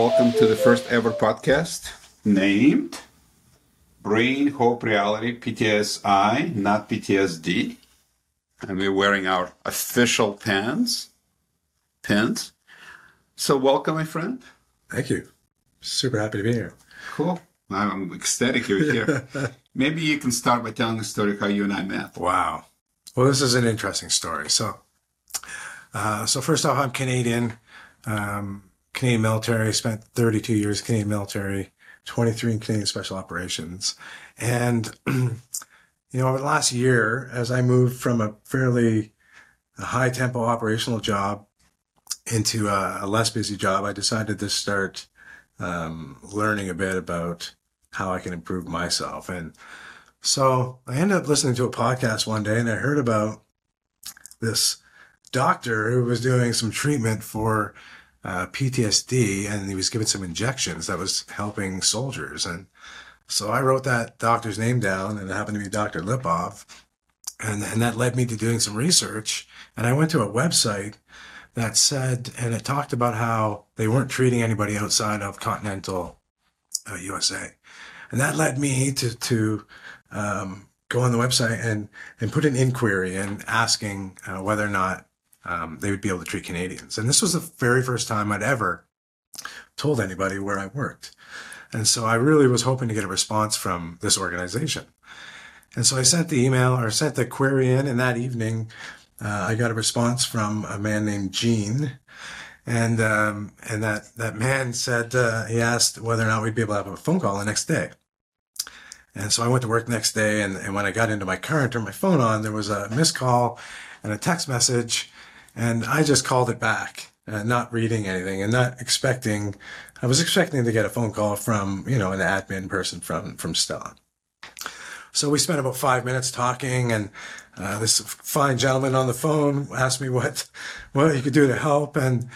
welcome to the first ever podcast named Brain Hope Reality PTSI, not PTSD. And we're wearing our official pants. Pins. So, welcome, my friend. Thank you. Super happy to be here. Cool. I'm ecstatic you're here. Maybe you can start by telling the story of how you and I met. Wow. Well, this is an interesting story. So, uh, so first off, I'm Canadian, um, Canadian military. Spent 32 years Canadian military, 23 in Canadian Special Operations, and you know, over the last year, as I moved from a fairly high tempo operational job into a, a, less busy job, I decided to start um, learning a bit about how I can improve myself. And so I ended up listening to a podcast one day and I heard about this doctor who was doing some treatment for uh, PTSD and he was giving some injections that was helping soldiers. And so I wrote that doctor's name down and it happened to be Dr. Lipov. And, and that led me to doing some research. And I went to a website that said, and it talked about how they weren't treating anybody outside of continental uh, USA. And that led me to, to um, go on the website and, and put an inquiry and asking uh, whether or not um, they would be able to treat Canadians. And this was the very first time I'd ever told anybody where I worked. And so I really was hoping to get a response from this organization. And so I sent the email or sent the query in, and that evening uh, I got a response from a man named Gene. And um, and that that man said uh, he asked whether or not we'd be able to have a phone call the next day. And so I went to work next day, and, and when I got into my car and turned my phone on, there was a missed call and a text message, and I just called it back, uh, not reading anything and not expecting. I was expecting to get a phone call from you know an admin person from from Stella. So we spent about five minutes talking, and uh, this fine gentleman on the phone asked me what what he could do to help, and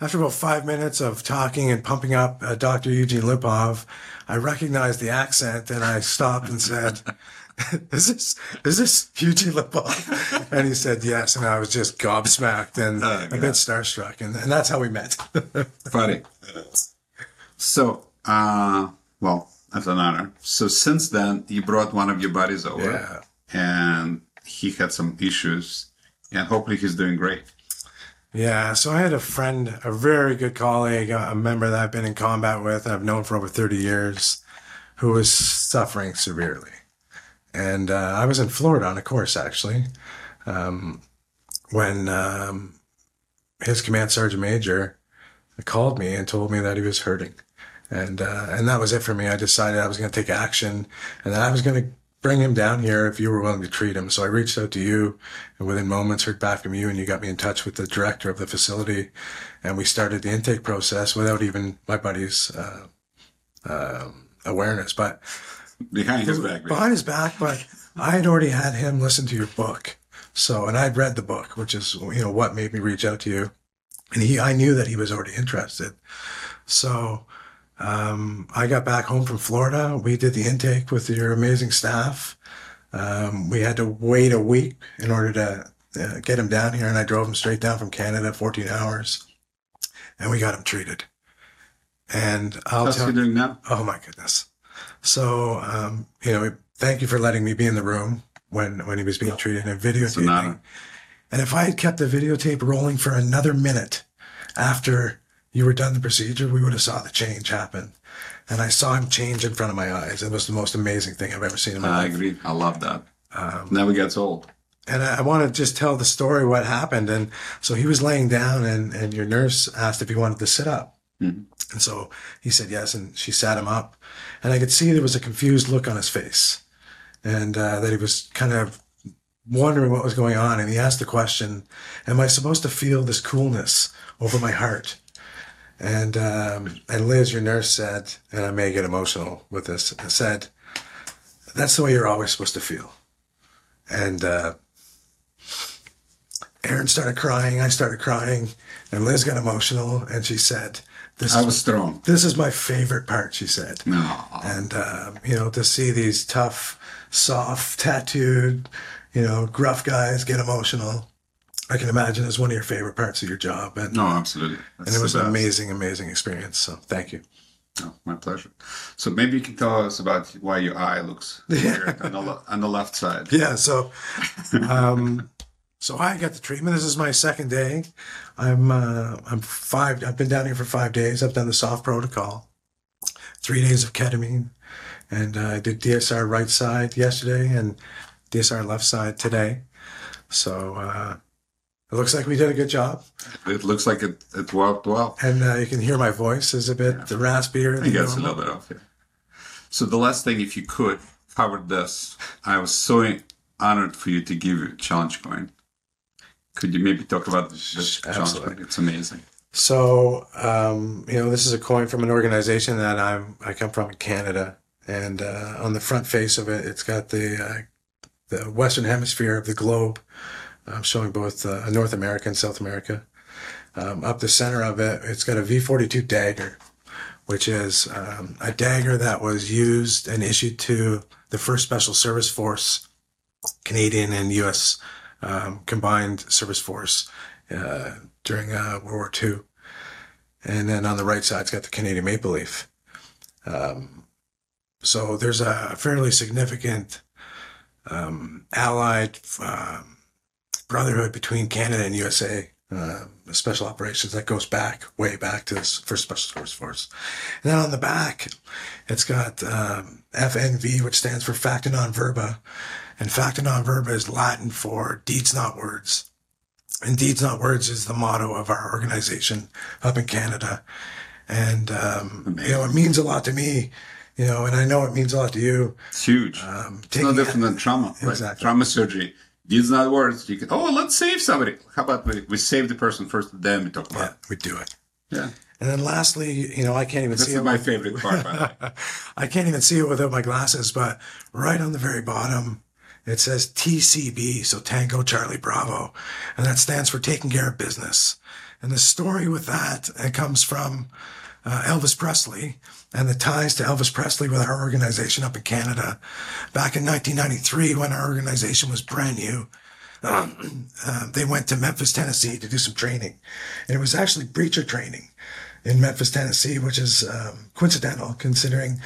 after about five minutes of talking and pumping up uh, Dr. Eugene Lipov, I recognized the accent and I stopped and said, is this, is this Eugene Lipov? And he said, yes. And I was just gobsmacked and oh, a bit starstruck. And, and that's how we met. Funny. So, uh, well, that's an honor. So since then, you brought one of your buddies over yeah. and he had some issues and hopefully he's doing great. Yeah, so I had a friend, a very good colleague, a member that I've been in combat with, I've known for over 30 years, who was suffering severely. And uh, I was in Florida on a course, actually, um, when um, his command sergeant major called me and told me that he was hurting. And, uh, and that was it for me. I decided I was going to take action and that I was going to bring him down here if you were willing to treat him. So I reached out to you and within moments heard back from you and you got me in touch with the director of the facility and we started the intake process without even my buddy's, uh, uh, awareness, but behind his back, behind his back, but I had already had him listen to your book. So, and I'd read the book, which is, you know, what made me reach out to you. And he, I knew that he was already interested. So, um, I got back home from Florida. We did the intake with your amazing staff. Um, we had to wait a week in order to uh, get him down here, and I drove him straight down from Canada, 14 hours, and we got him treated. And I'll How's tell he doing now? Oh my goodness! So, um, you know, thank you for letting me be in the room when when he was being treated and videotaping. And if I had kept the videotape rolling for another minute after you were done the procedure, we would have saw the change happen. And I saw him change in front of my eyes. It was the most amazing thing I've ever seen in my I life. I agree. I love that. Um, Never gets old. And I, I want to just tell the story what happened. And so he was laying down, and, and your nurse asked if he wanted to sit up. Mm-hmm. And so he said yes, and she sat him up. And I could see there was a confused look on his face, and uh, that he was kind of wondering what was going on. And he asked the question, Am I supposed to feel this coolness over my heart? And um, and Liz, your nurse said, and I may get emotional with this, said, "That's the way you're always supposed to feel." And uh, Aaron started crying. I started crying, and Liz got emotional, and she said, "This I was is, strong. This is my favorite part," she said. No. And uh, you know, to see these tough, soft, tattooed, you know, gruff guys get emotional I can imagine is one of your favorite parts of your job, and No, absolutely. and it was an amazing, amazing experience. So thank you. Oh, my pleasure. So maybe you can tell us about why your eye looks weird on the on the left side. Yeah. So, um, so I got the treatment. This is my second day. I'm uh, I'm five. I've been down here for five days. I've done the SOF protocol, three days of ketamine, and uh, I did DSR right side yesterday and DSR left side today. So uh, it looks like we did a good job, It looks like it, it worked well. and uh, you can hear my voice is a bit raspier. I guess a little bit off here. So the last thing, if you could, cover this. I was so honored for you to give a challenge coin. Could you maybe talk about this Absolutely. It's amazing. So, um, you know, this is a coin from an organization that I'm I come from in Canada, and uh, on the front face of it, it's got the uh, the Western Hemisphere of the globe, um, showing both uh, North America and South America. Um, up the center of it, it's got a V42 dagger, which is um, a dagger that was used and issued to the First Special Service Force, Canadian and U.S. Um, combined service force uh, during uh, World War II. And then on the right side, it's got the Canadian maple leaf. Um, so there's a fairly significant um, allied um, brotherhood between Canada and USA, uh, special operations that goes back, way back to this first special force force. And then on the back, it's got um, FNV, which stands for Facta Non Verba. And Facta Non Verba is Latin for deeds, not words. And deeds, not words is the motto of our organization up in Canada. And, um, you know, it means a lot to me, you know, and I know it means a lot to you. It's huge. Um, it's no different than trauma. Right? Exactly. Trauma surgery. These not words. You can, oh, let's save somebody. How about we, we save the person first, then we talk Yeah, about we do it. it. Yeah. And then lastly, you know, I can't even This see is it. my favorite part, by. I can't even see it without my glasses, but right on the very bottom, it says TCB, so Tango Charlie Bravo, and that stands for taking care of business. And the story with that, it comes from uh, Elvis Presley and the ties to Elvis Presley with our organization up in Canada. Back in 1993, when our organization was brand new, um, uh, they went to Memphis, Tennessee to do some training. And it was actually breacher training in Memphis, Tennessee, which is um, coincidental considering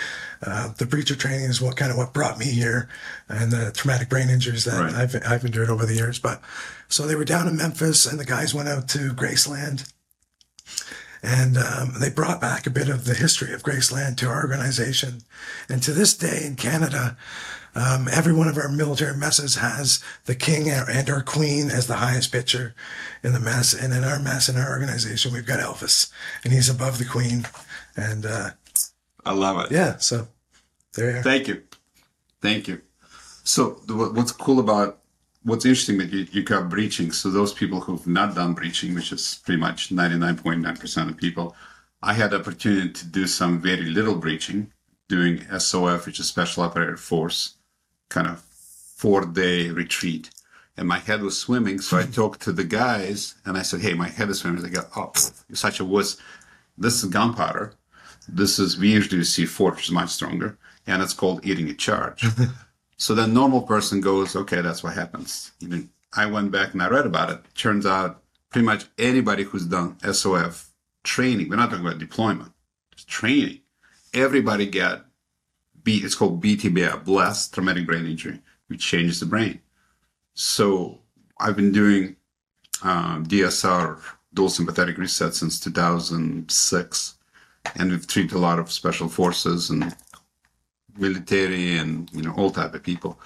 uh, the breacher training is what kind of what brought me here and the traumatic brain injuries that Right. I've, I've endured over the years. But so they were down in Memphis and the guys went out to Graceland and um, they brought back a bit of the history of Graceland to our organization. And to this day in Canada, um, every one of our military messes has the king and our queen as the highest pitcher in the mess. And in our mess, in our organization, we've got Elvis, and he's above the queen. And uh, I love it. yeah, so there you are. Thank you. Thank you. So what's cool about what's interesting that you, you got breaching. So those people who've not done breaching, which is pretty much 99.9% of people, I had the opportunity to do some very little breaching, doing SOF, which is Special Operator Force, kind of four day retreat. And my head was swimming. So I talked to the guys and I said, Hey, my head is swimming. They go, Oh, you're such a wuss. This is gunpowder. This is, we usually C4, which is much stronger. And it's called eating a charge. So the normal person goes, okay, that's what happens. You know, I went back and I read about it. Turns out pretty much anybody who's done SOF training, we're not talking about deployment, just training. Everybody get B, it's called BTBI, blast traumatic brain injury, which changes the brain. So I've been doing um, DSR, dual sympathetic reset, since 2006. And we've treated a lot of special forces and military and you know all type of people.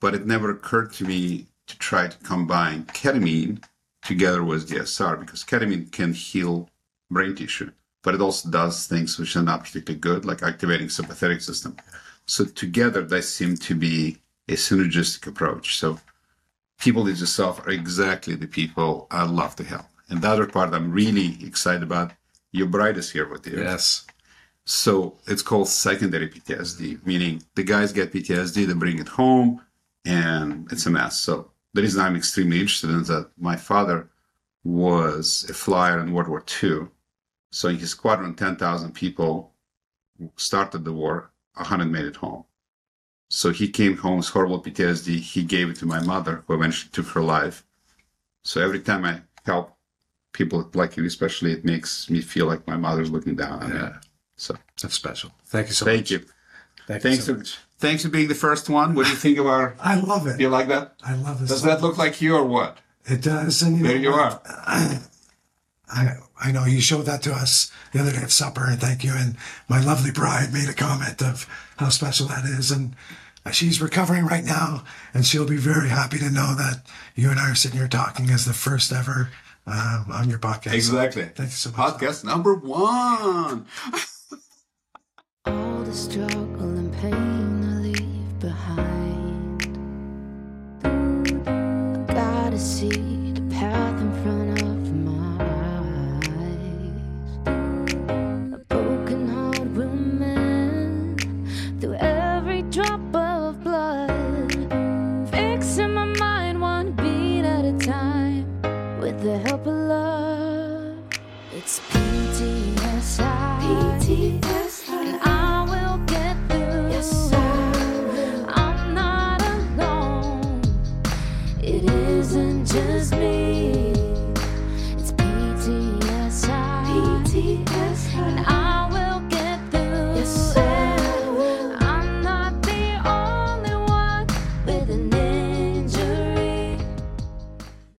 But it never occurred to me to try to combine ketamine together with dsr because ketamine can heal brain tissue but it also does things which are not particularly good like activating sympathetic system. So together they seem to be a synergistic approach. So people as yourself are exactly the people i love to help. And the other part i'm really excited about your bride is here with you Yes. So it's called secondary PTSD, meaning the guys get PTSD, they bring it home, and it's a mess. So the reason I'm extremely interested in that my father was a flyer in World War II. So in his squadron, 10,000 people started the war, 100 made it home. So he came home with horrible PTSD. He gave it to my mother, who eventually took her life. So every time I help people like you, especially, it makes me feel like my mother's looking down. Yeah. So That's special. Thank you so thank much. you. Thank Thanks you so for much. thanks for being the first one. What do you think of our? I love it. Do you like that? I love it. Does song. that look like you or what? It does. And you There know you what? are. I I know you showed that to us the other day at supper, and thank you. And my lovely bride made a comment of how special that is, and she's recovering right now, and she'll be very happy to know that you and I are sitting here talking as the first ever um, on your podcast. Exactly. Thank you so much. Podcast number one. All the struggle and pain I leave behind. Gotta see